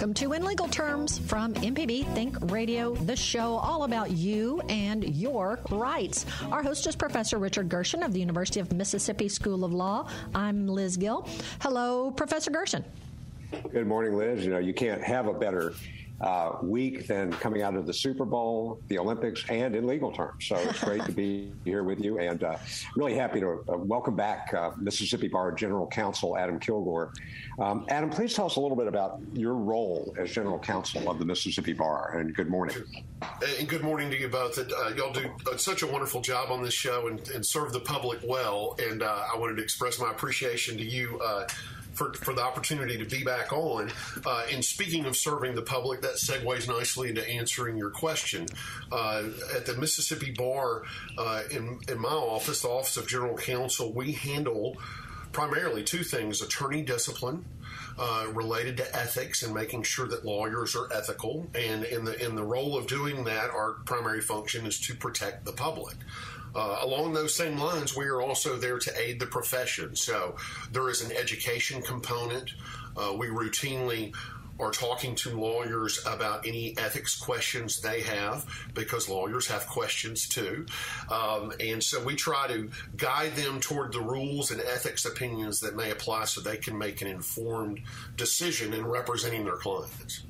Welcome to In Legal Terms from MPB Think Radio, the show all about you and your rights. Our host is Professor Richard Gershon of the University of Mississippi School of Law. I'm Liz Gill. Hello, Professor Gershon. Good morning, Liz. You know, you can't have a better uh, week than coming out of the Super Bowl, the Olympics, and in legal terms. So it's great to be here with you, and uh, really happy to uh, welcome back uh, Mississippi Bar General Counsel Adam Kilgore. Um, Adam, please tell us a little bit about your role as General Counsel of the Mississippi Bar, and good morning. And good morning to you both. Uh, y'all do uh, such a wonderful job on this show and, and serve the public well, and I wanted to express my appreciation to you for, for the opportunity to be back on. Uh, and speaking of serving the public, that segues nicely into answering your question. Uh, at the Mississippi Bar, uh, in, in my office, the Office of General Counsel, we handle primarily two things attorney discipline. Uh, related to ethics and making sure that lawyers are ethical, and in the in the role of doing that, our primary function is to protect the public. Uh, along those same lines, we are also there to aid the profession. So there is an education component. Uh, we routinely are talking to lawyers about any ethics questions they have because lawyers have questions too. Um, and so we try to guide them toward the rules and ethics opinions that may apply so they can make an informed decision in representing their clients.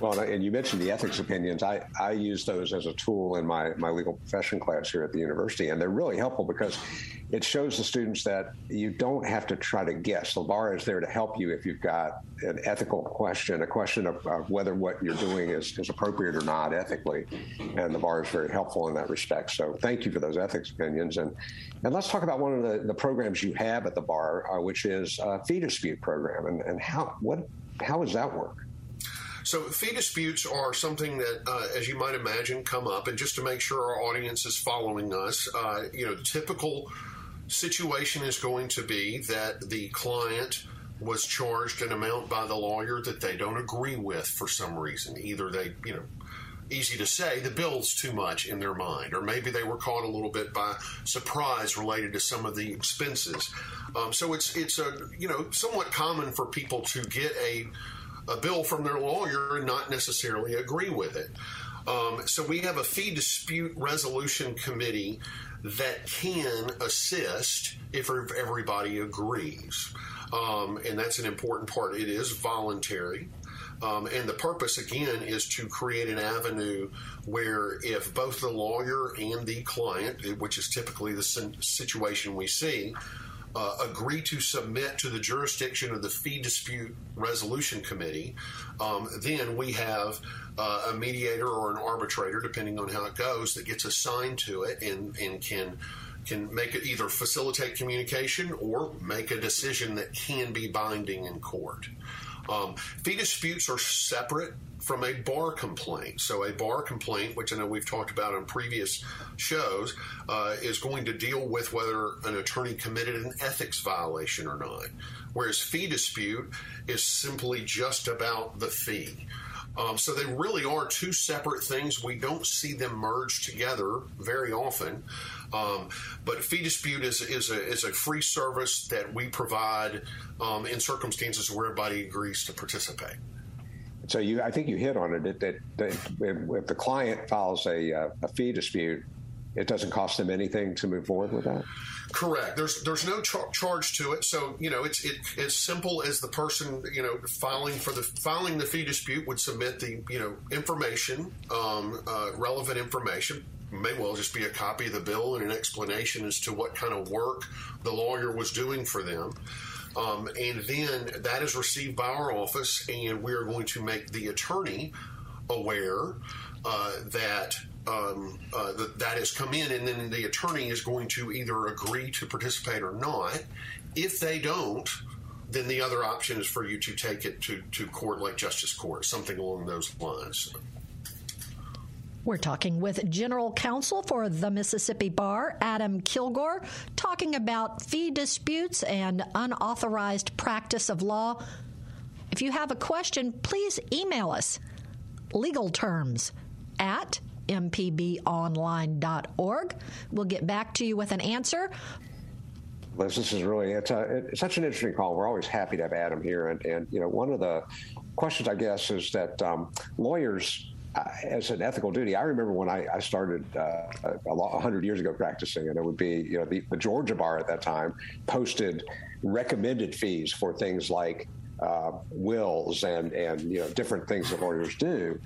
Well, and you mentioned the ethics opinions. I, I use those as a tool in my, my legal profession class here at the university, and they're really helpful because it shows the students that you don't have to try to guess. The bar is there to help you if you've got an ethical question, a question of, of whether what you're doing is, is appropriate or not ethically, and the bar is very helpful in that respect. So thank you for those ethics opinions. And, and let's talk about one of the, the programs you have at the bar, uh, which is a fee dispute program, and, and how, what, how does that work? So fee disputes are something that, uh, as you might imagine, come up. And just to make sure our audience is following us, uh, you know, the typical situation is going to be that the client was charged an amount by the lawyer that they don't agree with for some reason. Either they, you know, easy to say the bill's too much in their mind, or maybe they were caught a little bit by surprise related to some of the expenses. Um, so it's it's a you know somewhat common for people to get a a bill from their lawyer and not necessarily agree with it. Um, so we have a fee dispute resolution committee that can assist if everybody agrees. Um, and that's an important part. It is voluntary. Um, and the purpose, again, is to create an avenue where if both the lawyer and the client, which is typically the situation we see, uh, agree to submit to the jurisdiction of the fee dispute resolution committee, um, then we have uh, a mediator or an arbitrator, depending on how it goes, that gets assigned to it and, and can can make it either facilitate communication or make a decision that can be binding in court. Um, fee disputes are separate from a bar complaint. So, a bar complaint, which I know we've talked about on previous shows, uh, is going to deal with whether an attorney committed an ethics violation or not. Whereas, fee dispute is simply just about the fee. Um, so they really are two separate things. We don't see them merged together very often. Um, but fee dispute is, is, a, is a free service that we provide um, in circumstances where everybody agrees to participate. So you, I think you hit on it. That, if the client files a, uh, a fee dispute, it doesn't cost them anything to move forward with that. Correct. There's there's no char- charge to it. So you know it's it, as simple as the person you know filing for the filing the fee dispute would submit the you know information, um, uh, relevant information. May well just be a copy of the bill and an explanation as to what kind of work the lawyer was doing for them. Um, and then that is received by our office, and we are going to make the attorney aware uh, that um, uh, that that has come in, and then the attorney is going to either agree to participate or not. If they don't, then the other option is for you to take it to, to court like justice court, something along those lines. We're talking with General Counsel for the Mississippi Bar, Adam Kilgore, talking about fee disputes and unauthorized practice of law. If you have a question, please email us legal terms at mpbonline.org. We'll get back to you with an answer. Liz, this is really it's, a, it's such an interesting call. We're always happy to have Adam here, and, and you know one of the questions I guess is that um, lawyers as an ethical duty, I remember when I, I started uh, a, hundred years ago practicing, and it would be you know the, the, Georgia bar at that time posted recommended fees for things like uh, wills and and you know different things that lawyers do,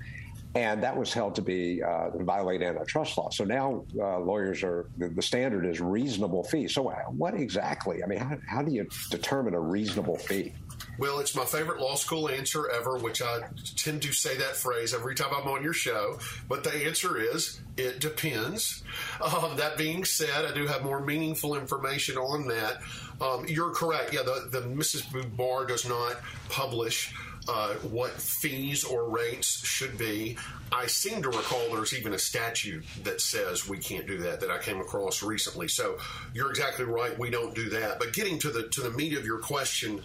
and that was held to be uh, violate antitrust law. So now uh, lawyers are the, the, standard is reasonable fee. So what exactly? I mean, how, how do you determine a reasonable fee? Well, it's my favorite law school answer ever, which I tend to say that phrase every time I'm on your show. But the answer is it depends. Um, that being said, I do have more meaningful information on that. Um, you're correct. Yeah, the, the Mississippi Bar does not publish. Uh, what fees or rates should be. I seem to recall there's even a statute that says we can't do that that I came across recently. So you're exactly right. We don't do that. But getting to the to the meat of your question,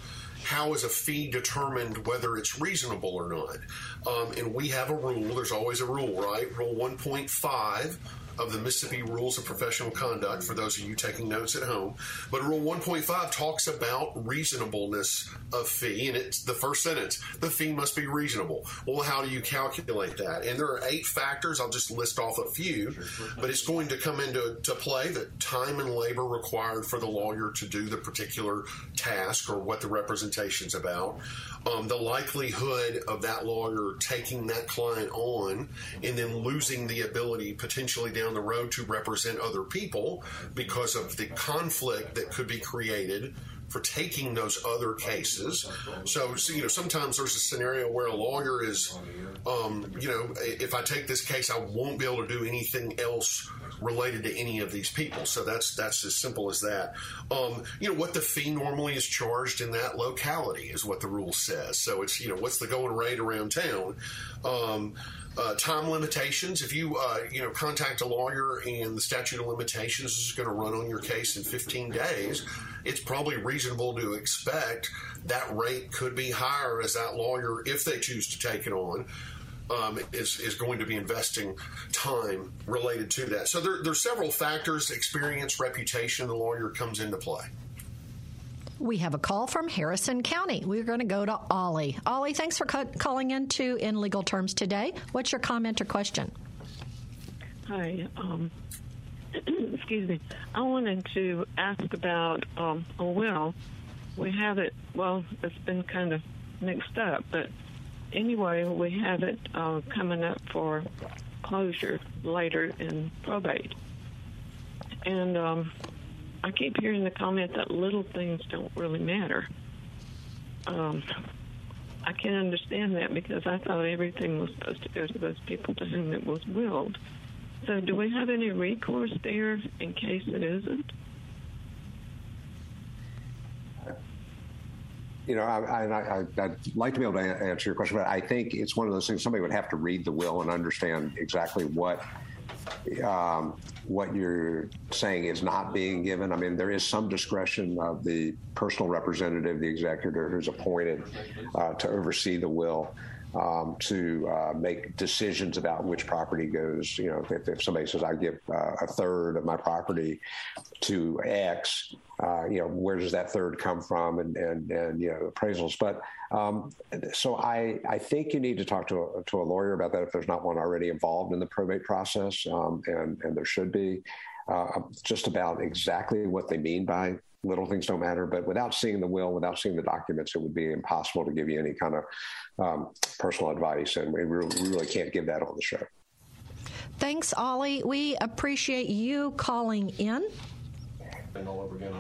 how is a fee determined whether it's reasonable or not? Um, and we have a rule. There's always a rule, right? Rule 1.5 of the Mississippi Rules of Professional Conduct for those of you taking notes at home. But Rule 1.5 talks about reasonableness of fee, and it's the first sentence the fee must be reasonable. Well, how do you calculate that? And there are eight factors. I'll just list off a few, but it's going to come into to play the time and labor required for the lawyer to do the particular task or what the representation's about um, the likelihood of that lawyer taking that client on and then losing the ability potentially down the road to represent other people because of the conflict that could be created for taking those other cases. So, so, you know, sometimes there's a scenario where a lawyer is, um, you know, if I take this case, I won't be able to do anything else related to any of these people. So that's that's as simple as that. Um, you know what the fee normally is charged in that locality is what the rule says. So it's you know what's the going rate around town. Um, uh, time limitations. If you uh, you know contact a lawyer and the statute of limitations is going to run on your case in 15 days, it's probably reasonable to expect that rate could be higher as that lawyer, if they choose to take it on, um, is is going to be investing time related to that. So there, there's several factors: experience, reputation. The lawyer comes into play. We have a call from Harrison County. We're going to go to Ollie. Ollie, thanks for ca- calling into in legal terms today. What's your comment or question? Hi. Um, excuse me. I wanted to ask about um, a will. We have it. Well, it's been kind of mixed up, but anyway, we have it uh, coming up for closure later in probate. And um, I keep hearing the comment that little things don't really matter. Um, I can't understand that because I thought everything was supposed to go to those people to whom it was willed. So, do we have any recourse there in case it isn't? you know, I, would like to be able to answer your question, but I think it's one of those things somebody would have to read the will and understand exactly what um, what you're saying is not being given. I mean, there is some discretion of the personal representative, the executor who's appointed uh, to oversee the will um, to uh, make decisions about which property goes. You know, if, if somebody says I give uh, a third of my property to X, uh, you know, where does that third come from, and and, and you know appraisals. But um, so I I think you need to talk to a, to a lawyer about that if there's not one already involved in the probate process, um, and and there should be. Uh, just about exactly what they mean by little things don't matter. But without seeing the will, without seeing the documents, it would be impossible to give you any kind of um, personal advice. And we really, we really can't give that on the show. Thanks, Ollie. We appreciate you calling in.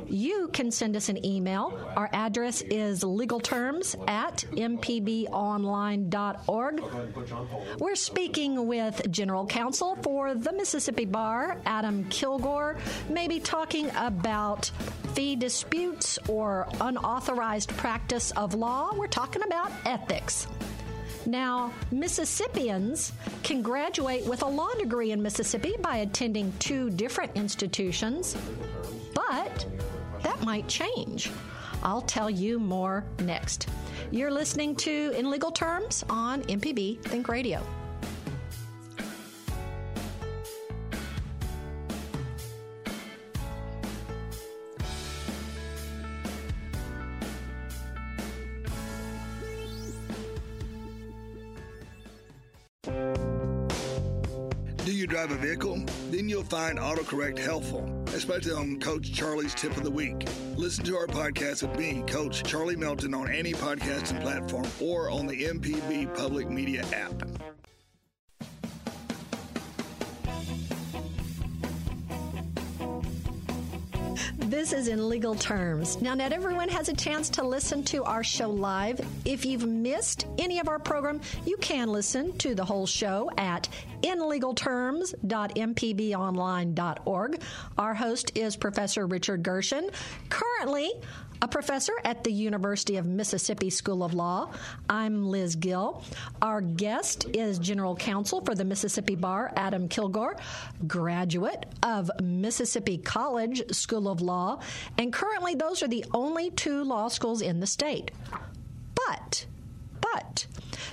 You can send us an email. Our address is legalterms at mpbonline.org. We're speaking with General Counsel for the Mississippi Bar, Adam Kilgore, maybe talking about fee disputes or unauthorized practice of law. We're talking about ethics. Now, Mississippians can graduate with a law degree in Mississippi by attending two different institutions, but that might change. I'll tell you more next. You're listening to In Legal Terms on MPB Think Radio. Drive a vehicle? Then you'll find autocorrect helpful, especially on Coach Charlie's Tip of the Week. Listen to our podcast with me, Coach Charlie Melton, on any podcasting platform or on the MPB Public Media app. This is in legal terms. Now, not everyone has a chance to listen to our show live. If you've missed any of our program, you can listen to the whole show at inlegalterms.mpbonline.org. Our host is Professor Richard Gershon, currently a professor at the University of Mississippi School of Law. I'm Liz Gill. Our guest is General Counsel for the Mississippi Bar, Adam Kilgore, graduate of Mississippi College School of Law, and currently those are the only two law schools in the state. But, but,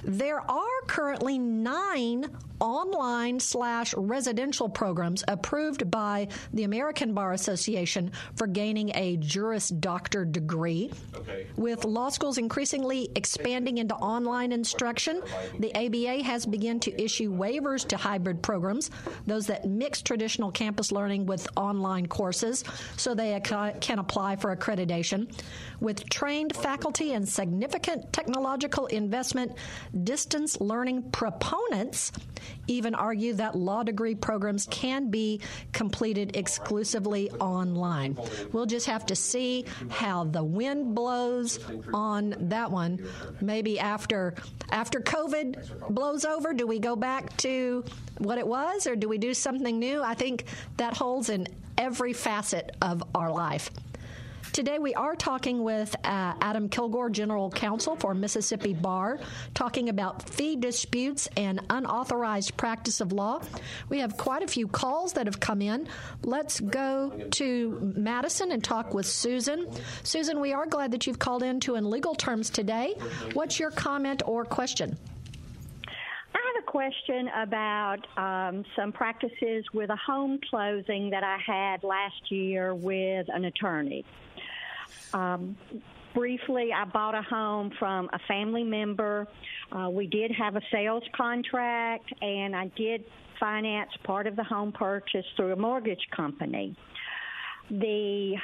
there are currently nine online slash residential programs approved by the American Bar Association for gaining a Juris Doctor degree. Okay. With law schools increasingly expanding into online instruction, the ABA has begun to issue waivers to hybrid programs, those that mix traditional campus learning with online courses, so they can apply for accreditation. With trained faculty and significant technological investment, distance learning proponents even argue that law degree programs can be completed exclusively online. We'll just have to see how the wind blows on that one. Maybe after after COVID blows over, do we go back to what it was or do we do something new? I think that holds in every facet of our life. Today we are talking with uh, Adam Kilgore, General Counsel for Mississippi Bar, talking about fee disputes and unauthorized practice of law. We have quite a few calls that have come in. Let's go to Madison and talk with Susan. Susan, we are glad that you've called in to In Legal Terms today. What's your comment or question? I have a question about um, some practices with a home closing that I had last year with an attorney. Um, briefly, I bought a home from a family member. Uh, we did have a sales contract, and I did finance part of the home purchase through a mortgage company. The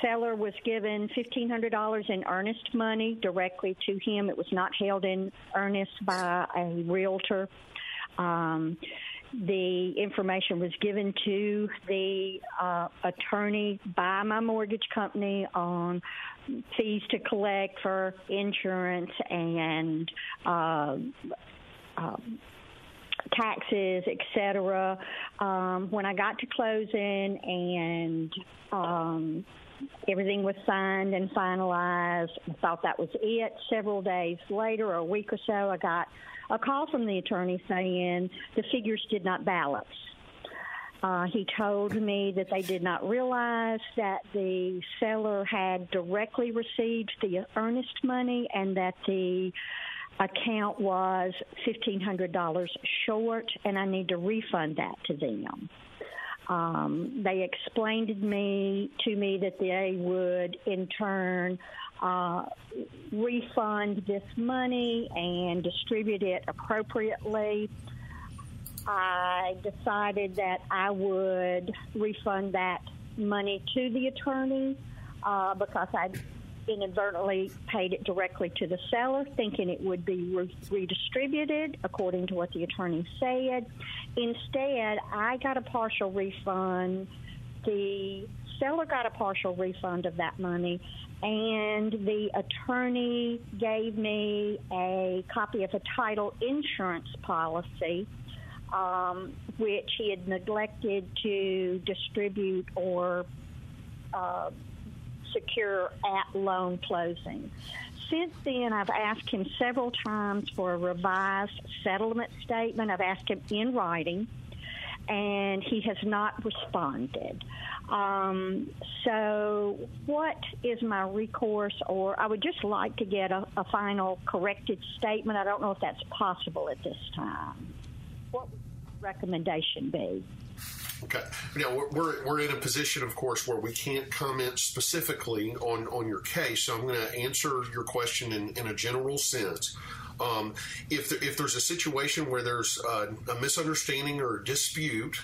seller was given $1,500 in earnest money directly to him. It was not held in earnest by a realtor. Um, the information was given to the uh, attorney by my mortgage company on fees to collect for insurance and uh, uh, taxes, etc. Um, when I got to closing and um, everything was signed and finalized, I thought that was it. Several days later, or a week or so, I got a call from the attorney saying the figures did not balance. Uh, he told me that they did not realize that the seller had directly received the earnest money and that the account was $1,500 short, and I need to refund that to them. Um, they explained me to me that they would in turn uh, refund this money and distribute it appropriately. I decided that I would refund that money to the attorney uh, because I inadvertently paid it directly to the seller, thinking it would be re- redistributed according to what the attorney said. Instead, I got a partial refund. The seller got a partial refund of that money, and the attorney gave me a copy of a title insurance policy, um, which he had neglected to distribute or uh, secure at loan closing. Since then, I've asked him several times for a revised settlement statement. I've asked him in writing, and he has not responded. Um, so, what is my recourse? Or I would just like to get a, a final corrected statement. I don't know if that's possible at this time. What would recommendation be? Okay. Now we're, we're in a position, of course, where we can't comment specifically on, on your case. So I'm going to answer your question in, in a general sense. Um, if, there, if there's a situation where there's a, a misunderstanding or a dispute,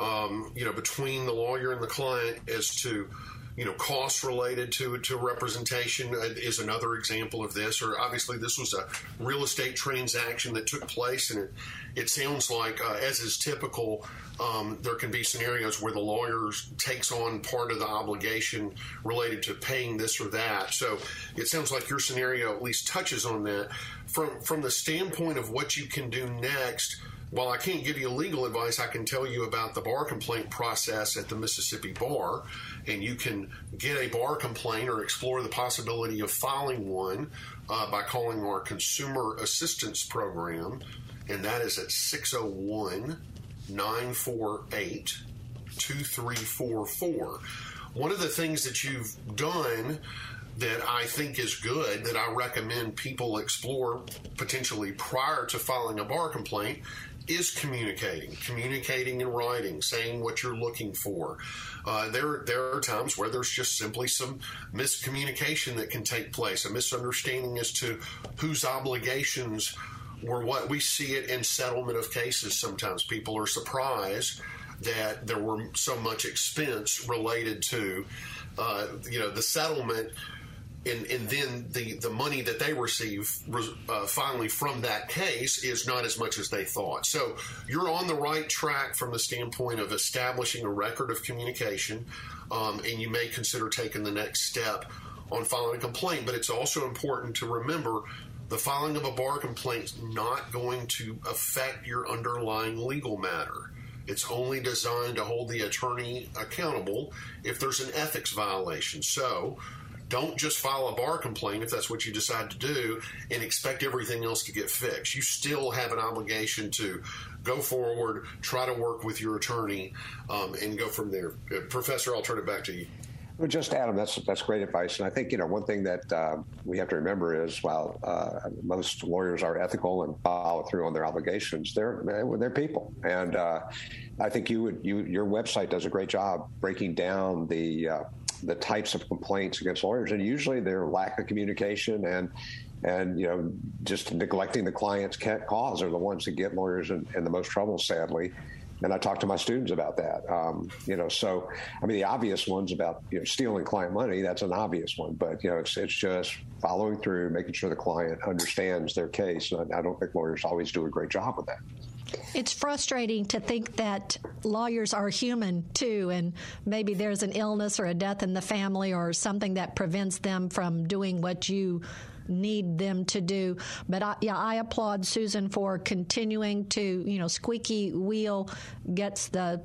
um, you know, between the lawyer and the client as to you know, costs related to to representation is another example of this. Or obviously, this was a real estate transaction that took place, and it, it sounds like, uh, as is typical, um, there can be scenarios where the lawyer takes on part of the obligation related to paying this or that. So it sounds like your scenario at least touches on that. From from the standpoint of what you can do next while I can't give you legal advice, I can tell you about the bar complaint process at the Mississippi Bar, and you can get a bar complaint or explore the possibility of filing one uh, by calling our Consumer Assistance Program, and that is at 601 948 2344. One of the things that you've done that I think is good that I recommend people explore potentially prior to filing a bar complaint is communicating, communicating in writing, saying what you're looking for. Uh, there, there are times where there's just simply some miscommunication that can take place, a misunderstanding as to whose obligations were what. We see it in settlement of cases. Sometimes people are surprised that there were so much expense related to, uh, you know, the settlement and, and then the, the money that they receive uh, finally from that case is not as much as they thought. So you're on the right track from the standpoint of establishing a record of communication, um, and you may consider taking the next step on filing a complaint. But it's also important to remember the filing of a bar complaint is not going to affect your underlying legal matter. It's only designed to hold the attorney accountable if there's an ethics violation. So, don't just file a bar complaint if that's what you decide to do and expect everything else to get fixed. You still have an obligation to go forward, try to work with your attorney, um, and go from there. Uh, Professor, I'll turn it back to you. Well, just Adam, that's that's great advice, and I think you know one thing that uh, we have to remember is while uh, most lawyers are ethical and follow through on their obligations, they're they're people, and uh, I think you would you your website does a great job breaking down the uh, the types of complaints against lawyers, and usually their lack of communication and and you know just neglecting the client's cause are the ones that get lawyers in, in the most trouble, sadly. And I talk to my students about that. Um, you know, so I mean, the obvious ones about you know stealing client money that's an obvious one, but you know, it's it's just following through, making sure the client understands their case. And I don't think lawyers always do a great job with that. It's frustrating to think that lawyers are human too, and maybe there's an illness or a death in the family or something that prevents them from doing what you need them to do. But I, yeah, I applaud Susan for continuing to, you know, squeaky wheel gets the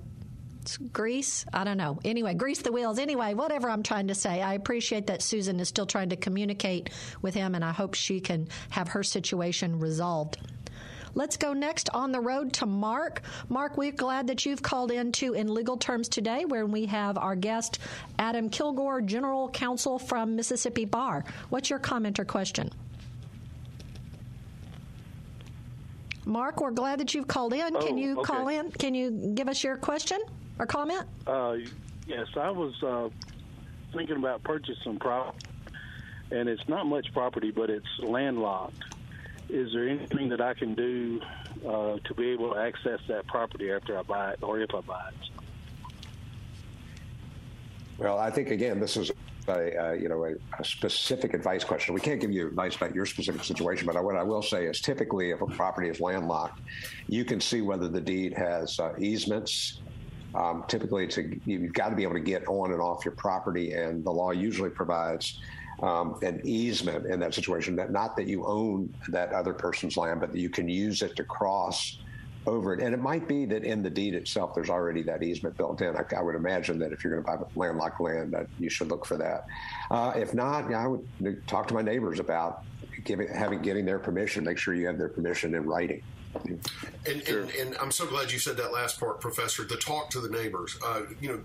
grease. I don't know. Anyway, grease the wheels. Anyway, whatever I'm trying to say, I appreciate that Susan is still trying to communicate with him, and I hope she can have her situation resolved. Let's go next on the road to Mark. Mark, we're glad that you've called in to In Legal Terms today, where we have our guest, Adam Kilgore, General Counsel from Mississippi Bar. What's your comment or question? Mark, we're glad that you've called in. Oh, Can you okay. call in? Can you give us your question or comment? Uh, yes, I was uh, thinking about purchasing property, and it's not much property, but it's landlocked is there anything that I can do uh, to be able to access that property after I buy it or if I buy it? Well, I think again, this is a, uh, you know a, a, specific advice question. We can't give you advice about your specific situation, but what I will say is typically if a property is landlocked, you can see whether the deed has uh, easements Um, typically, to, you've got to be able to get on and off your property, and the law usually provides um, an easement in that situation. That not that you own that other person's land, but that you can use it to cross over it. And it might be that in the deed itself, there's already that easement built in. I, I would imagine that if you're going to buy landlocked land, that you should look for that. Uh, if not, I would talk to my neighbors about giving, having getting their permission. Make sure you have their permission in writing. And, sure. and, and, I'm so glad you said that last part, Professor. The talk to the neighbors. Uh, you know,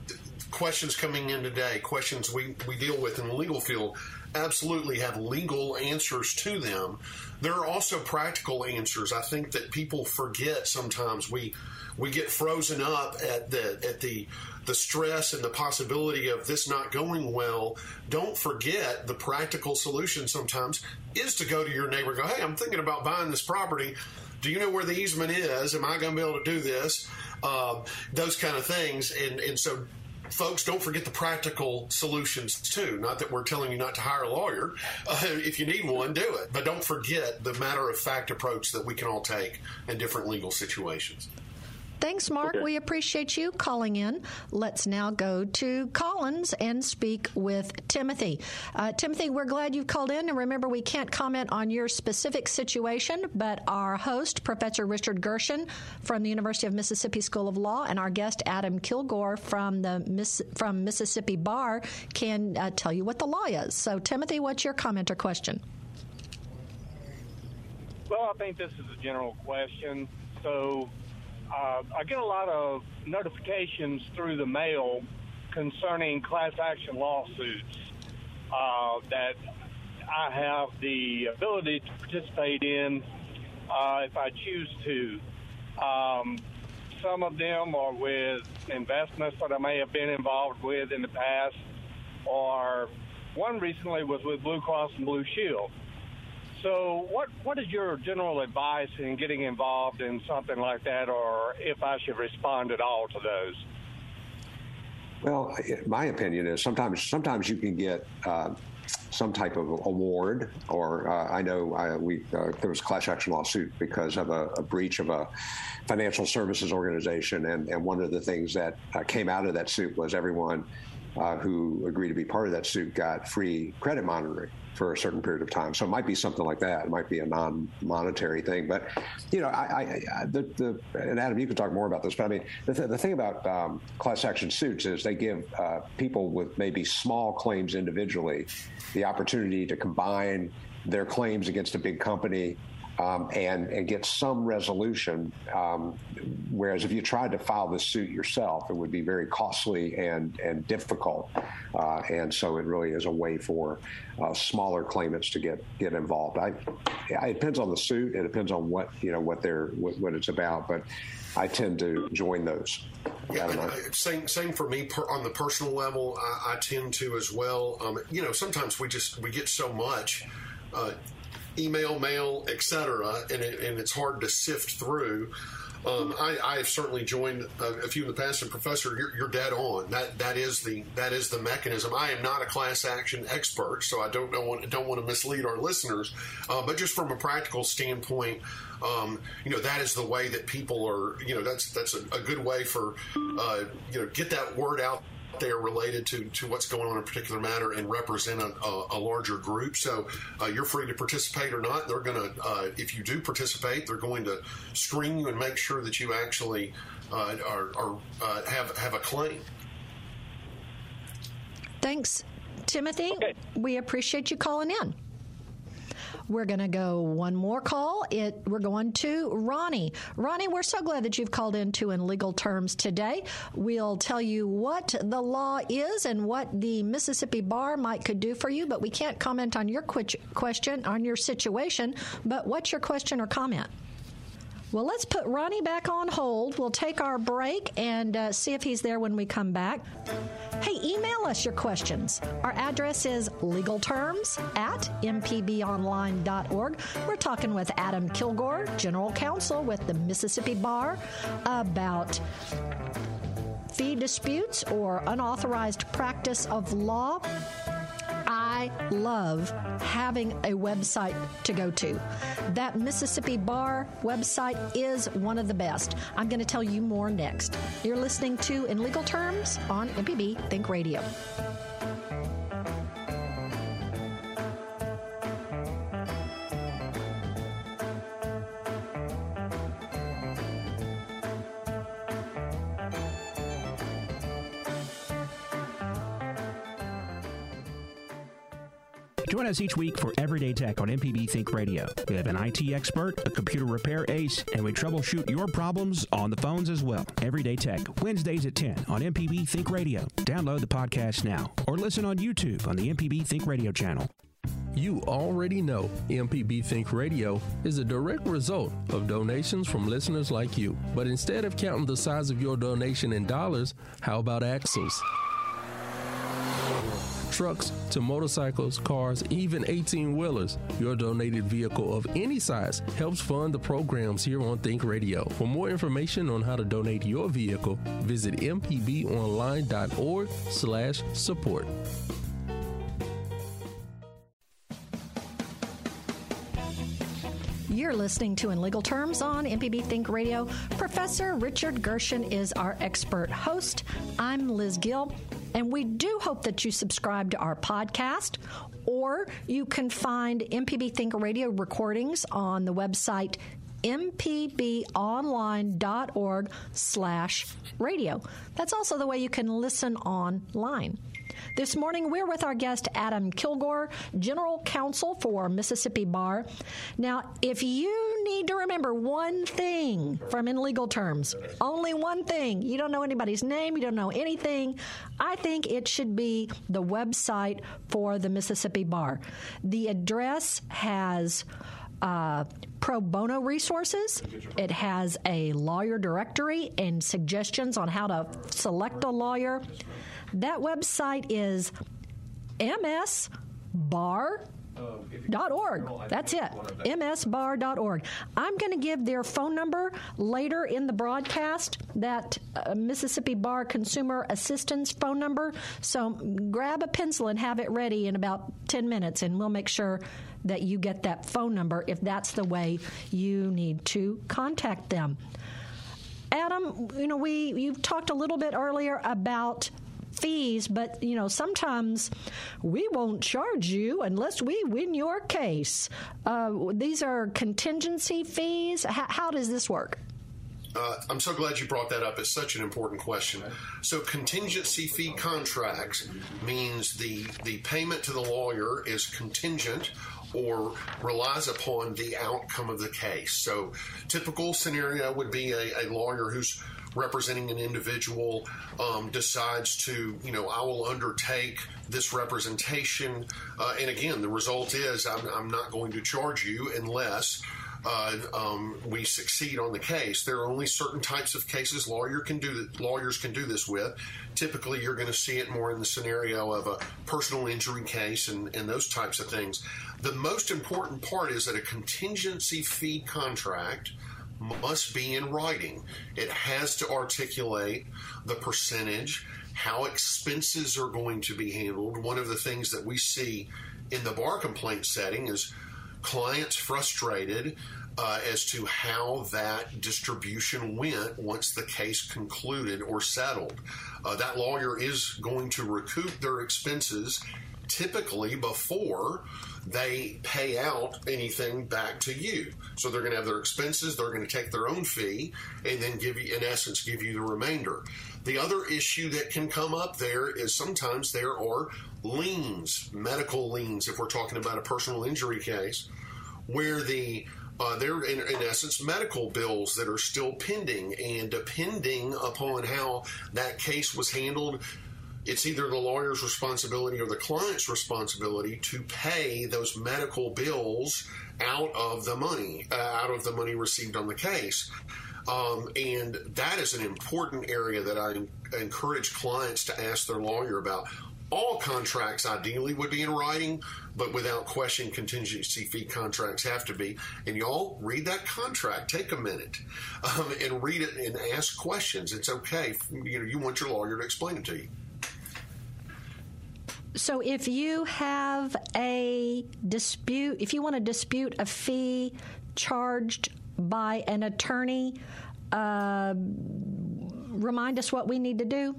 questions coming in today, questions we, we deal with in the legal field, absolutely have legal answers to them. There are also practical answers. I think that people forget sometimes. We we get frozen up at the at the the stress and the possibility of this not going well. Don't forget the practical solution sometimes is to go to your neighbor go, Hey, I'm thinking about buying this property do you know where the easement is? Am I going to be able to do this? Uh, those kind of things. And, and so folks, don't forget the practical solutions too. Not that we're telling you not to hire a lawyer. Uh, if you need one, do it. But don't forget the matter of fact approach that we can all take in different legal situations. Thanks, Mark. Okay. We appreciate you calling in. Let's now go to Collins and speak with Timothy. Uh, Timothy, we're glad you've called in. And remember, we can't comment on your specific situation, but our host, Professor Richard Gershon from the University of Mississippi School of Law, and our guest, Adam Kilgore from the Miss, from Mississippi Bar, can uh, tell you what the law is. So, Timothy, what's your comment or question? Well, I think this is a general question. So, uh, I get a lot of notifications through the mail concerning class action lawsuits uh, that I have the ability to participate in uh, if I choose to. Um, some of them are with investments that I may have been involved with in the past, or one recently was with Blue Cross and Blue Shield. So, what what is your general advice in getting involved in something like that, or if I should respond at all to those? Well, my opinion is sometimes sometimes you can get uh, some type of award, or uh, I know I, we uh, there was a class action lawsuit because of a, a, breach of a financial services organization, and, and one of the things that uh, came out of that suit was everyone uh, who agreed to be part of that suit got free credit monitoring for a certain period of time. So it might be something like that. It might be a non-monetary thing. But you know, I, I the, the and Adam, you can talk more about this. But I mean, the, th- the thing about um, class action suits is they give uh, people with maybe small claims individually the opportunity to combine their claims against a big company um, and, and get some resolution. Um, whereas if you tried to file this suit yourself, it would be very costly and, and difficult. Uh, and so it really is a way for uh, smaller claimants to get, get involved. I, it depends on the suit. It depends on what, you know, what they're, what, what it's about. But I tend to join those. Yeah, same same for me per, on the personal level. I, I tend to as well. Um, you know, sometimes we just we get so much. Uh, email, mail, etc., and, it, and it's hard to sift through. Um, I, I, have certainly joined a, a, few in the past, and Professor, you're, you're, dead on. That that is the that is the mechanism. I am not a class action expert, so I don't know don't want to mislead our listeners. Uh, but just from a practical standpoint, um, you know that is the way that people are. You know that's that's a, a good way for uh, you know get that word out they are related to, to what's going on in a particular matter and represent a, a, a larger group. So uh, you're free to participate or not. They're going to, uh, if you do participate, they're going to screen you and make sure that you actually uh, are, are uh, have have a claim. Thanks, Timothy. Okay. We appreciate you calling in. We're going to go one more call. It we're going to Ronnie. Ronnie, we're so glad that you've called into in legal terms today. We'll tell you what the law is and what the Mississippi bar might could do for you, but we can't comment on your question on your situation. But what's your question or comment? Well, let's put Ronnie back on hold. We'll take our break and uh, see if he's there when we come back. Hey, email us your questions. Our address is legalterms at mpbonline.org. We're talking with Adam Kilgore, General Counsel with the Mississippi Bar, about fee disputes or unauthorized practice of law. I love having a website to go to. That Mississippi Bar website is one of the best. I'm going to tell you more next. You're listening to In Legal Terms on MPB Think Radio. Join us each week for Everyday Tech on MPB Think Radio. We have an IT expert, a computer repair ace, and we troubleshoot your problems on the phones as well. Everyday Tech, Wednesdays at 10 on MPB Think Radio. Download the podcast now or listen on YouTube on the MPB Think Radio channel. You already know MPB Think Radio is a direct result of donations from listeners like you. But instead of counting the size of your donation in dollars, how about axles? Trucks to motorcycles, cars, even 18 wheelers. Your donated vehicle of any size helps fund the programs here on Think Radio. For more information on how to donate your vehicle, visit mpbonline.org/support. You're listening to In Legal Terms on MPB Think Radio. Professor Richard Gershon is our expert host. I'm Liz Gill. And we do hope that you subscribe to our podcast, or you can find MPB Think Radio recordings on the website mpbonline.org slash radio. That's also the way you can listen online. This morning, we're with our guest, Adam Kilgore, General Counsel for Mississippi Bar. Now, if you need to remember one thing from in legal terms, only one thing, you don't know anybody's name, you don't know anything, I think it should be the website for the Mississippi Bar. The address has uh, pro bono resources. It has a lawyer directory and suggestions on how to select a lawyer. That website is msbar.org. That's it. msbar.org. I'm going to give their phone number later in the broadcast, that uh, Mississippi Bar Consumer Assistance phone number. So grab a pencil and have it ready in about 10 minutes, and we'll make sure that you get that phone number if that's the way you need to contact them. Adam, you know, we you've talked a little bit earlier about fees, but you know sometimes we won't charge you unless we win your case. Uh, these are contingency fees. H- how does this work? Uh, I'm so glad you brought that up. It's such an important question. So, contingency fee contracts means the the payment to the lawyer is contingent or relies upon the outcome of the case. So, typical scenario would be a, a lawyer who's representing an individual um, decides to, you know, I will undertake this representation. Uh, and again, the result is I'm, I'm, not going to charge you unless. Uh, um, we succeed on the case. There are only certain types of cases lawyer can do lawyers can do this with. Typically, you're going to see it more in the scenario of a personal injury case and, and those types of things. The most important part is that a contingency fee contract must be in writing. It has to articulate the percentage, how expenses are going to be handled. One of the things that we see in the bar complaint setting is clients frustrated uh, as to how that distribution went once the case concluded or settled. Uh, that lawyer is going to recoup their expenses typically before they pay out anything back to you. So they're going to have their expenses, they're going to take their own fee, and then give you, in essence, give you the remainder. The other issue that can come up there is sometimes there are liens, medical liens, if we're talking about a personal injury case, where the uh, they're in, in, essence medical bills that are still pending, and depending upon how that case was handled, it's either the lawyer's responsibility or the client's responsibility to pay those medical bills out of the money, uh, out of the money received on the case. Um, and that is an important area that I encourage clients to ask their lawyer about. All contracts ideally would be in writing, but without question, contingency fee contracts have to be. And y'all read that contract. Take a minute um, and read it and ask questions. It's okay. You know, you want your lawyer to explain it to you. So if you have a dispute, if you want to dispute a fee charged by an attorney, uh, remind us what we need to do.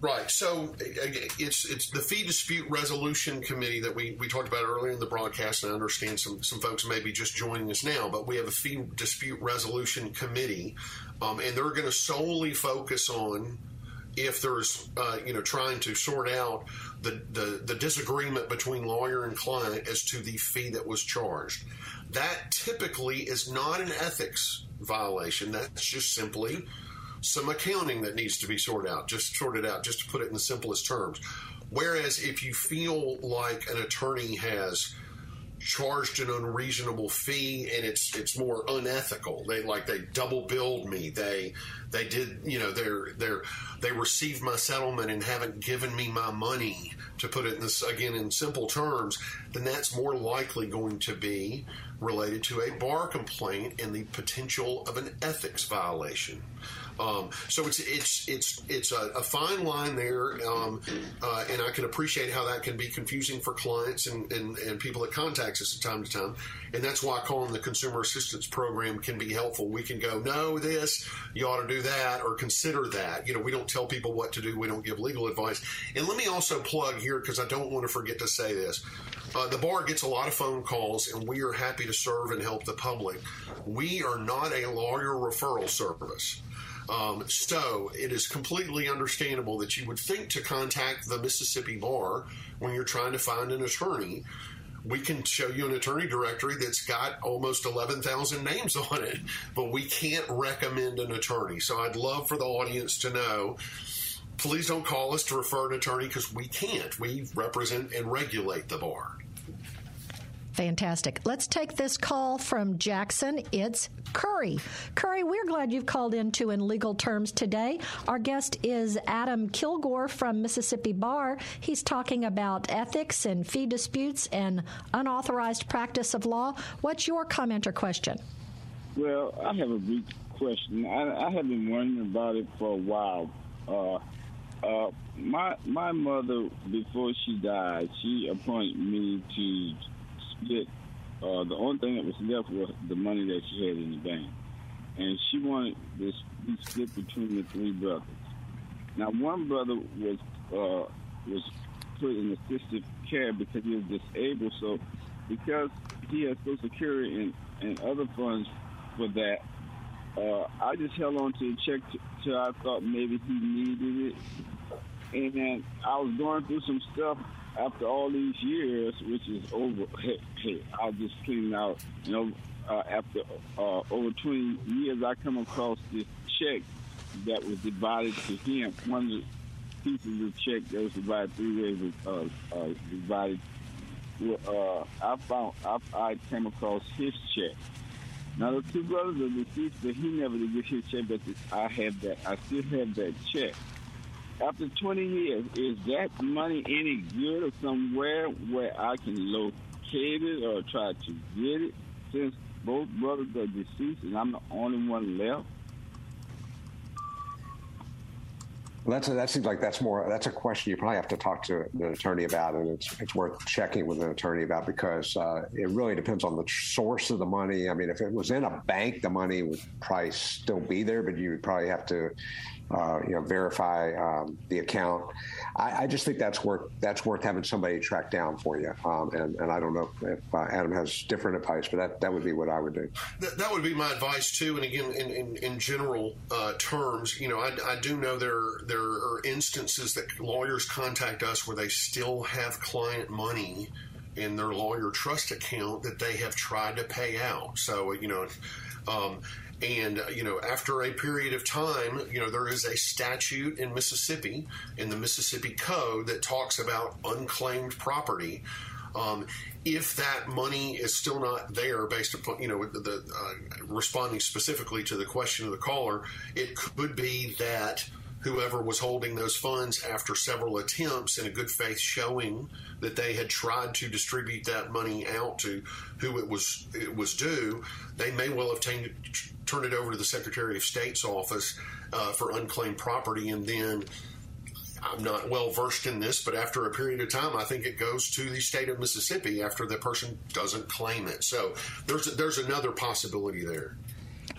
Right. So it's it's the fee dispute resolution committee that we, we talked about earlier in the broadcast, and I understand some, some folks may be just joining us now, but we have a fee dispute resolution committee, um, and they're going to solely focus on if there's uh, you know trying to sort out the, the, the disagreement between lawyer and client as to the fee that was charged. That typically is not an ethics violation. That's just simply some accounting that needs to be sorted out, just sorted out, just to put it in the simplest terms. Whereas if you feel like an attorney has charged an unreasonable fee and it's it's more unethical. They like they double billed me. They they did you know they're they're they received my settlement and haven't given me my money to put it in this again in simple terms, then that's more likely going to be related to a bar complaint and the potential of an ethics violation. Um, so it's it's it's it's a, a fine line there, um, uh, and I can appreciate how that can be confusing for clients and, and, and people that contact us from time to time, and that's why calling the consumer assistance program can be helpful. We can go, no, this you ought to do that, or consider that. You know, we don't tell people what to do. We don't give legal advice. And let me also plug here because I don't want to forget to say this. Uh, the bar gets a lot of phone calls, and we are happy to serve and help the public. We are not a lawyer referral service. Um, so it is completely understandable that you would think to contact the Mississippi Bar when you're trying to find an attorney. We can show you an attorney directory that's got almost 11,000 names on it, but we can't recommend an attorney. So I'd love for the audience to know please don't call us to refer an attorney because we can't. We represent and regulate the bar. Fantastic. Let's take this call from Jackson. It's Curry. Curry, we're glad you've called into in legal terms today. Our guest is Adam Kilgore from Mississippi Bar. He's talking about ethics and fee disputes and unauthorized practice of law. What's your comment or question? Well, I have a brief question. I, I have been wondering about it for a while. Uh, uh, my my mother, before she died, she appointed me to split. Uh, the only thing that was left was the money that she had in the bank, and she wanted this be split between the three brothers. Now, one brother was uh, was put in assisted care because he was disabled. So, because he had Social Security and, and other funds for that, uh, I just held on to the check till I thought maybe he needed it. And then I was going through some stuff after all these years, which is over, hey, hey I'll just clean out, you know, uh, after uh, over 20 years, I come across this check that was divided to him. One of the pieces of check that was divided three ways was uh, uh, divided. Uh, I found I, I came across his check. Now the two brothers are deceased, but he never did get his check. But I have that. I still have that check after 20 years, is that money any good or somewhere where I can locate it or try to get it since both brothers are deceased and I'm the only one left? Well, that's a, that seems like that's more that's a question you probably have to talk to the attorney about, and it's it's worth checking with an attorney about because uh, it really depends on the source of the money. I mean, if it was in a bank, the money would probably still be there, but you would probably have to uh, you know, verify um, the account. I, I, just think that's worth that's worth having somebody track down for you. Um, and, and I don't know if uh, Adam has different advice, but that, that would be what I would do. That, that would be my advice too. And again, in, in, in general uh, terms, you know, I, I, do know there there are instances that lawyers contact us where they still have client money in their lawyer trust account that they have tried to pay out. So you know. Um, and, uh, you know, after a period of time, you know, there is a statute in Mississippi, in the Mississippi Code, that talks about unclaimed property. Um, if that money is still not there, based upon you know the, the uh, responding specifically to the question of the caller, it could be that whoever was holding those funds after several attempts in a good faith showing that they had tried to distribute that money out to who it was it was due, they may well have taken, turned it over to the Secretary of State's office uh, for unclaimed property, and then I'm not well versed in this, but after a period of time, I think it goes to the state of Mississippi after the person doesn't claim it. So there's there's another possibility there.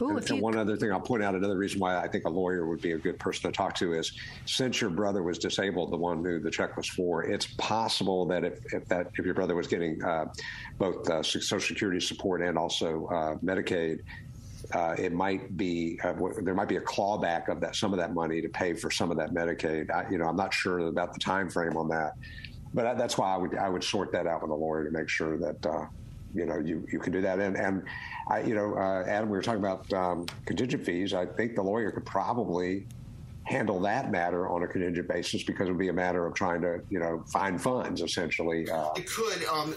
Ooh, and, and one other thing I'll point out, another reason why I think a lawyer would be a good person to talk to is since your brother was disabled, the one who the check was for, it's possible that if, if that if your brother was getting uh, both uh, Social Security support and also uh, Medicaid, uh, it might be uh, there might be a clawback of that some of that money to pay for some of that Medicaid. I, you know, I'm not sure about the time frame on that, but that's why I would I would sort that out with a lawyer to make sure that uh, you know you you can do that. And and I you know uh, Adam, we were talking about um, contingent fees. I think the lawyer could probably handle that matter on a contingent basis because it would be a matter of trying to, you know, find funds essentially. Uh, it could, um,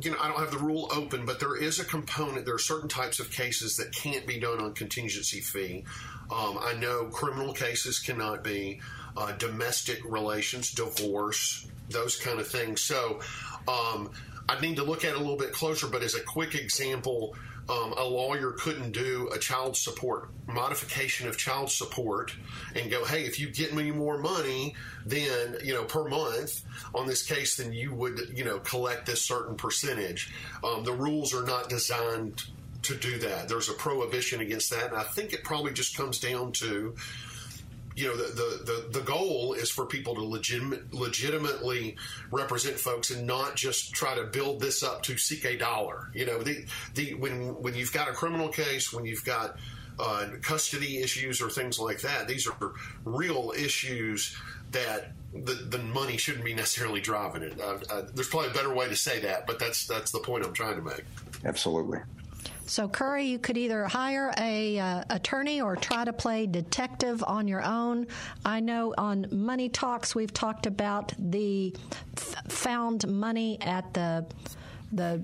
you know, I don't have the rule open, but there is a component. There are certain types of cases that can't be done on contingency fee. Um, I know criminal cases cannot be, uh, domestic relations, divorce, those kind of things. So um, I need to look at it a little bit closer, but as a quick example, um, a lawyer couldn't do a child support modification of child support and go, hey, if you get me more money, then you know per month on this case, then you would you know collect this certain percentage. Um, the rules are not designed to do that. There's a prohibition against that, and I think it probably just comes down to you know, the, the, the, the, goal is for people to legitimate, legitimately represent folks and not just try to build this up to seek a dollar. You know, the, the, when, when you've got a criminal case, when you've got uh, custody issues or things like that, these are real issues that the, the money shouldn't be necessarily driving it. Uh, uh, there's probably a better way to say that, but that's that's the point I'm trying to make. Absolutely. So, Curry, you could either hire a uh, attorney or try to play detective on your own. I know on Money Talks we've talked about the f- found money at the the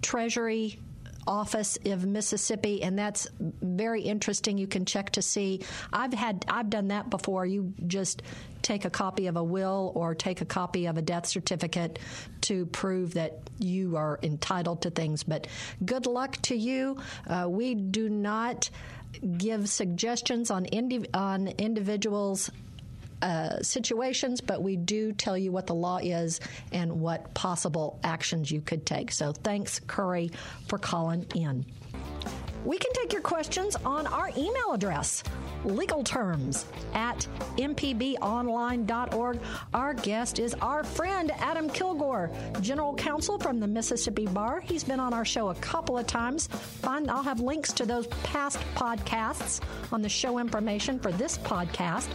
Treasury office of Mississippi, and that's very interesting. You can check to see. I've had I've done that before. You just take a copy of a will or take a copy of a death certificate to prove that you are entitled to things. But good luck to you. Uh, we do not give suggestions on indi- on individuals uh, situations, but we do tell you what the law is and what possible actions you could take. So thanks, Curry, for calling in. We can take your questions on our email address, legal terms at mpbonline.org. Our guest is our friend Adam Kilgore, General Counsel from the Mississippi Bar. He's been on our show a couple of times. Fun. I'll have links to those past podcasts on the show information for this podcast.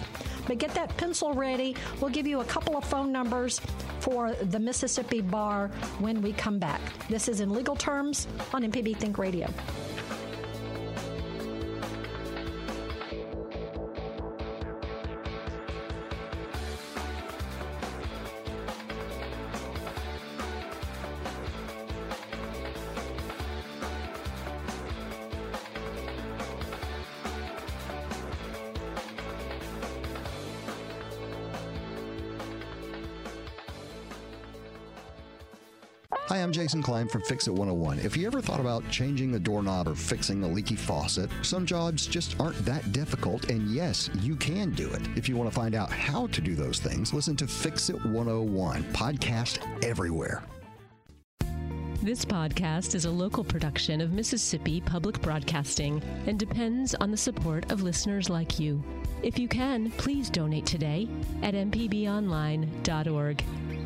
But get that pencil ready. We'll give you a couple of phone numbers for the Mississippi Bar when we come back. This is in legal terms on MPB Think Radio. Jason Klein from Fix It 101. If you ever thought about changing a doorknob or fixing a leaky faucet, some jobs just aren't that difficult, and yes, you can do it. If you want to find out how to do those things, listen to Fix It 101, podcast everywhere. This podcast is a local production of Mississippi Public Broadcasting and depends on the support of listeners like you. If you can, please donate today at mpbonline.org.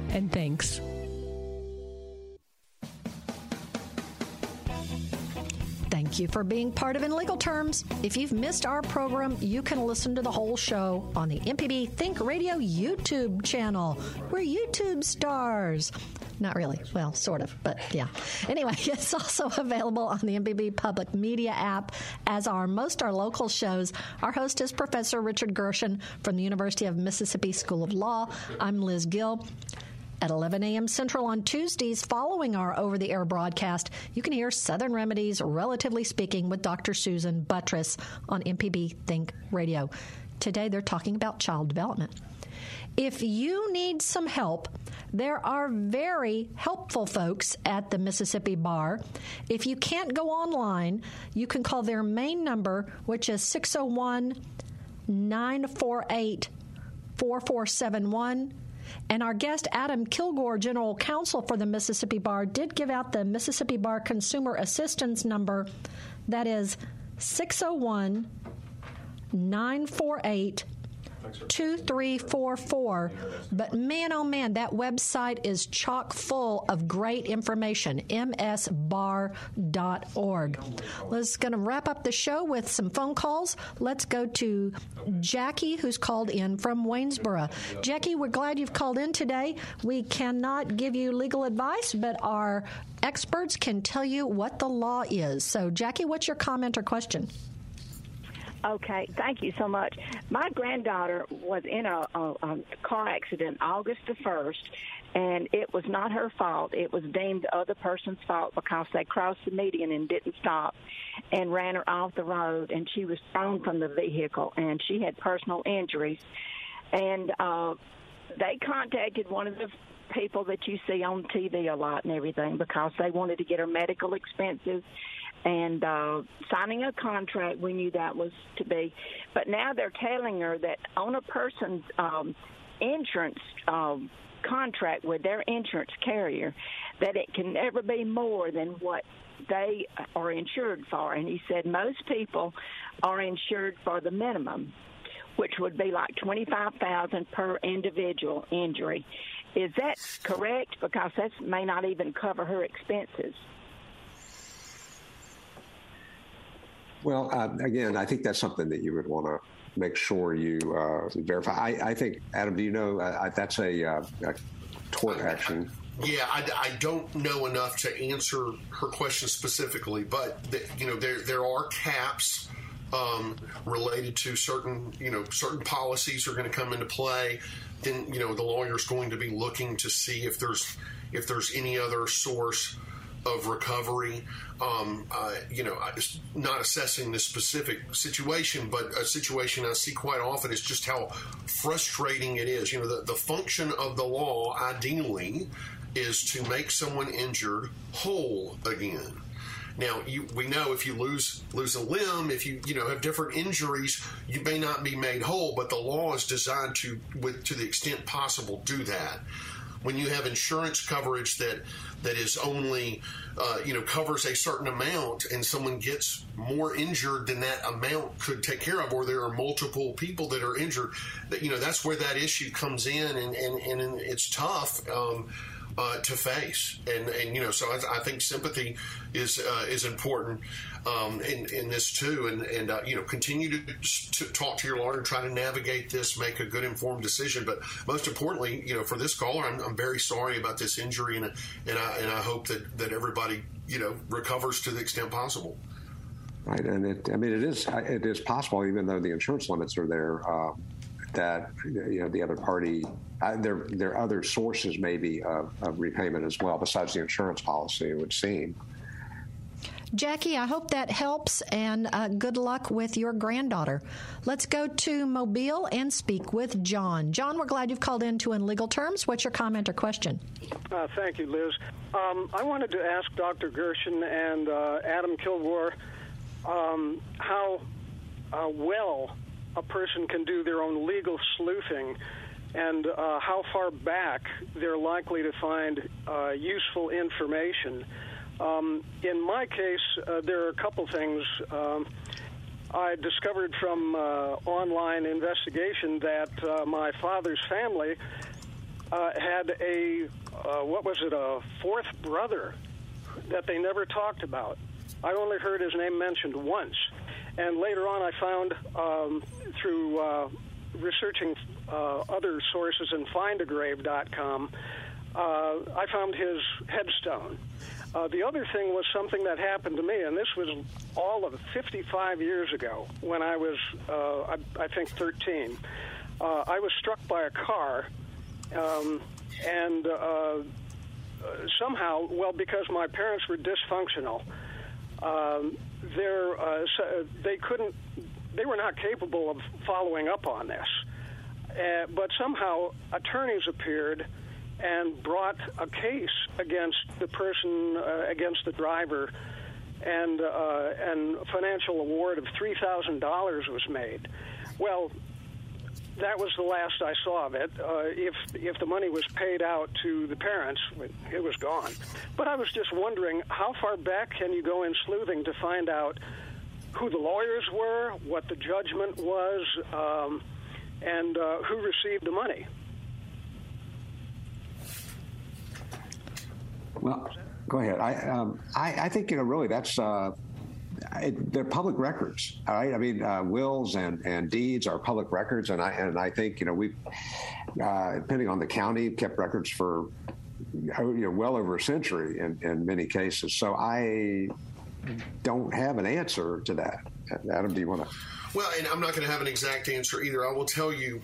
And thanks. Thank you for being part of In Legal Terms. If you've missed our program, you can listen to the whole show on the MPB Think Radio YouTube channel. We're YouTube stars. Not really. Well, sort of, but yeah. Anyway, it's also available on the MPB Public Media app, as are most our local shows. Our host is Professor Richard Gershon from the University of Mississippi School of Law. I'm Liz Gill. At 11 a.m. Central on Tuesdays, following our over the air broadcast, you can hear Southern Remedies, Relatively Speaking, with Dr. Susan Buttross on MPB Think Radio. Today, they're talking about child development. If you need some help, there are very helpful folks at the Mississippi Bar. If you can't go online, you can call their main number, which is 601 948 4471. And our guest, Adam Kilgore, General Counsel for the Mississippi Bar, did give out the Mississippi Bar Consumer Assistance Number. That is 601 948 2344. But man, oh man, that website is chock full of great information. msbar.org. Let's going to wrap up the show with some phone calls. Let's go to Jackie, who's called in from Waynesboro. Jackie, we're glad you've called in today. We cannot give you legal advice, but our experts can tell you what the law is. So, Jackie, what's your comment or question? Okay, thank you so much. My granddaughter was in a, a, a car accident August the 1st, and it was not her fault. It was deemed the other person's fault because they crossed the median and didn't stop and ran her off the road, and she was thrown from the vehicle, and she had personal injuries. And uh, they contacted one of the people that you see on TV a lot and everything because they wanted to get her medical expenses and uh, signing a contract. We knew that was to be, but now they're telling her that on a person's um, insurance um, contract with their insurance carrier, that it can never be more than what they are insured for. And he said most people are insured for the minimum, which would be like twenty-five thousand per individual injury. Is that correct? Because that may not even cover her expenses. Well, uh, again, I think that's something that you would want to make sure you uh, verify. I, I, think, Adam, do you know uh, that's a, uh, a, tort action? Yeah, I, I, don't know enough to answer her question specifically, but the, you know there there are caps um, related to certain you know certain policies are going to come into play. Then you know the lawyer's going to be looking to see if there's if there's any other source of recovery. Um, uh, you know, not assessing the specific situation, but a situation I see quite often is just how frustrating it is. You know, the, the function of the law, ideally, is to make someone injured whole again. Now, you, we know if you lose lose a limb, if you you know have different injuries, you may not be made whole. But the law is designed to, with to the extent possible, do that when you have insurance coverage that that is only uh, you know covers a certain amount and someone gets more injured than that amount could take care of or there are multiple people that are injured that you know that's where that issue comes in and and, and it's tough um, uh, to face. And and you know, so I, I think sympathy is uh, is important um, in in this too. And and uh, you know, continue to, to talk to your lawyer try to navigate this, make a good informed decision. But most importantly, you know, for this caller, I'm, I'm very sorry about this injury, and and I and I hope that that everybody you know recovers to the extent possible. Right, and it, I mean, it is it is possible, even though the insurance limits are there, uh, that you know the other party uh, there there are other sources maybe of, of repayment as well besides the insurance policy. It would seem. Jackie, I hope that helps and uh, good luck with your granddaughter. Let's go to Mobile and speak with John. John, we're glad you've called in to In Legal Terms. What's your comment or question? Uh, thank you, Liz. Um, I wanted to ask Dr. Gershon and uh, Adam Kilgore um, how uh, well a person can do their own legal sleuthing and uh, how far back they're likely to find uh, useful information. Um, in my case, uh, there are a couple things. Um, I discovered from uh, online investigation that uh, my father's family uh, had a, what was it, a fourth brother that they never talked about. I only heard his name mentioned once. And later on, I found um, through researching uh, other sources in findagrave.com, uh, I found his headstone. Uh, the other thing was something that happened to me, and this was all of 55 years ago when I was, uh, I, I, think, 13. Uh, I was struck by a car, um, and uh, somehow, well, because my parents were dysfunctional, um, uh, they couldn't they were not capable of following up on this. Uh, but somehow attorneys appeared and brought a case against the person, uh, against the driver, and uh, and financial award of three thousand dollars was made. Well, that was the last I saw of it. Uh, if if the money was paid out to the parents, it was gone. But I was just wondering, how far back can you go in sleuthing to find out who the lawyers were, what the judgment was, um, and uh, who received the money? Well, go ahead. I, um, I, I think you know really that's uh, it, they're public records. Right? I mean, uh, wills and, and deeds are public records, and I and I think you know we, uh, depending on the county, kept records for you know well over a century in, in many cases. So I don't have an answer to that. Adam, do you want to? Well, and I'm not going to have an exact answer either. I will tell you,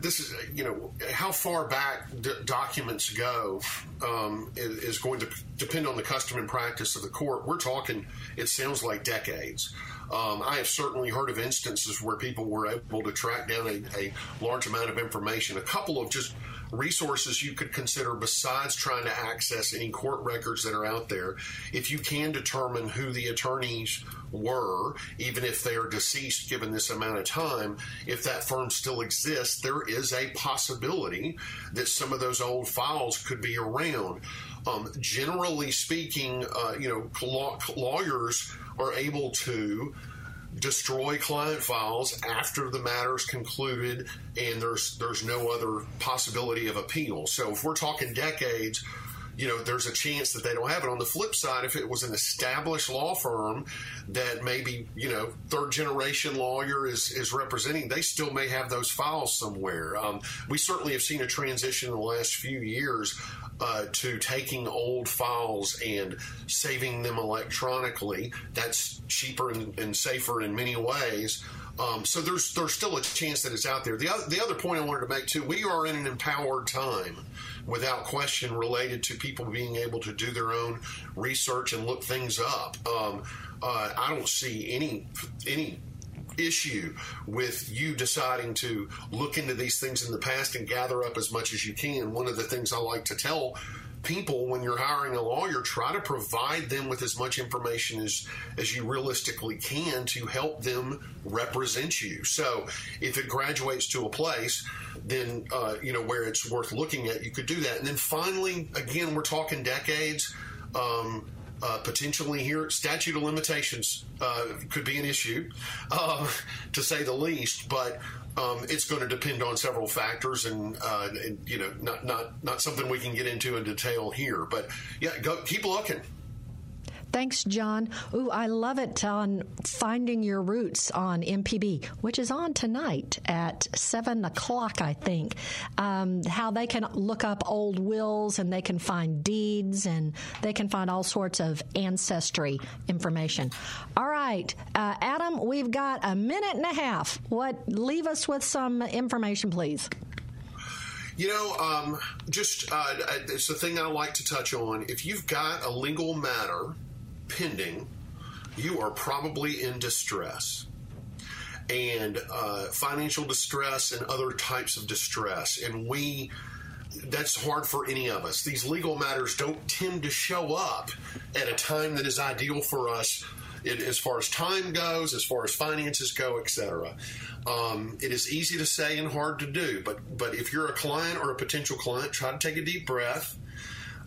this is, you know, how far back d- documents go um, is, is, going to depend on the custom and practice of the court. We're talking, it sounds like decades. Um, I have certainly heard of instances where people were able to track down a, a large amount of information. A couple of just resources you could consider besides trying to access any court records that are out there. If you can determine who the attorneys were, even if they are deceased given this amount of time, if that firm still exists, there is a possibility that some of those old files could be around. Um, generally speaking, uh, you know, lawyers are able to destroy client files after the matter is concluded and there's there's no other possibility of appeal. So if we're talking decades, you know, there's a chance that they don't have it. On the flip side, if it was an established law firm that maybe, you know, third generation lawyer is, is representing, they still may have those files somewhere. Um, we certainly have seen a transition in the last few years uh, to taking old files and saving them electronically. That's cheaper and, and safer in many ways. Um, so there's there's still a chance that it's out there. The the other point I wanted to make too, we are in an empowered time without question related to people being able to do their own research and look things up. Um, uh, I don't see any any issue with you deciding to look into these things in the past and gather up as much as you can. One of the things I like to tell people when you're hiring a lawyer try to provide them with as much information as as you realistically can to help them represent you so if it graduates to a place then uh, you know where it's worth looking at. You could do that, and then finally, again, we're talking decades. Um, uh, potentially here, statute of limitations uh, could be an issue, uh, to say the least. But um, it's going to depend on several factors, and, uh, and, you know, not not not something we can get into in detail here. But yeah, go keep looking. Thanks, John. Ooh, I love it on Finding Your Roots on MPB, which is on tonight at 7 o'clock, I think. Um, how they can look up old wills and they can find deeds and they can find all sorts of ancestry information. All right, uh, Adam, we've got a minute and a half. What? Leave us with some information, please. You know, um, just uh, it's the thing I like to touch on. If you've got a legal matter pending, you are probably in distress. And uh, financial distress and other types of distress. And we, that's hard for any of us. These legal matters don't tend to show up at a time that is ideal for us as far as time goes, as far as finances go, etc. Um, it is easy to say and hard to do, but but if you're a client or a potential client, try to take a deep breath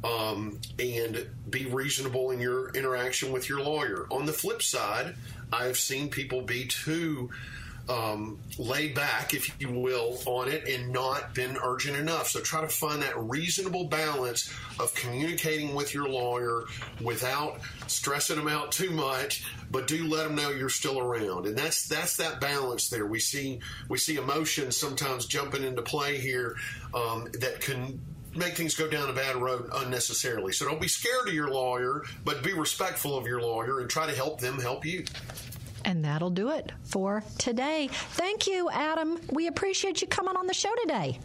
um, and be reasonable in your interaction with your lawyer. On the flip side, I've seen people be too um, laid back, if you will, on it and not been urgent enough. So try to find that reasonable balance of communicating with your lawyer without stressing them out too much, but do let them know you're still around. And that's that's that balance there. We see we see emotions sometimes jumping into play here um, that can make things go down a bad road unnecessarily. So don't be scared of your lawyer, but be respectful of your lawyer and try to help them help you. And that'll do it for today. Thank you, Adam. We appreciate you coming on the show today.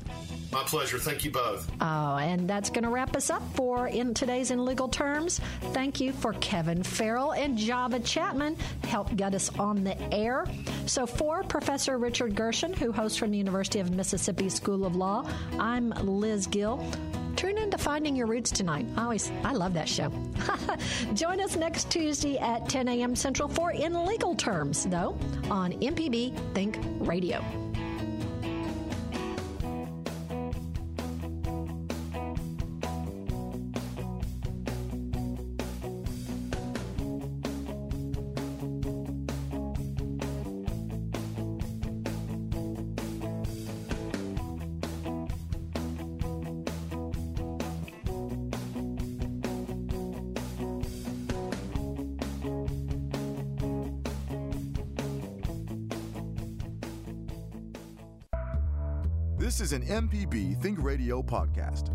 My pleasure. Thank you both. Oh, and that's going to wrap us up for in today's in legal terms. Thank you for Kevin Farrell and Java Chapman help get us on the air. So for Professor Richard Gershon, who hosts from the University of Mississippi School of Law, I'm Liz Gill. Tune in Finding Your Roots tonight. I always, I love that show. Join us next Tuesday at 10 a.m. Central for In Legal Terms, though, on MPB Think Radio. An MPB Think Radio podcast.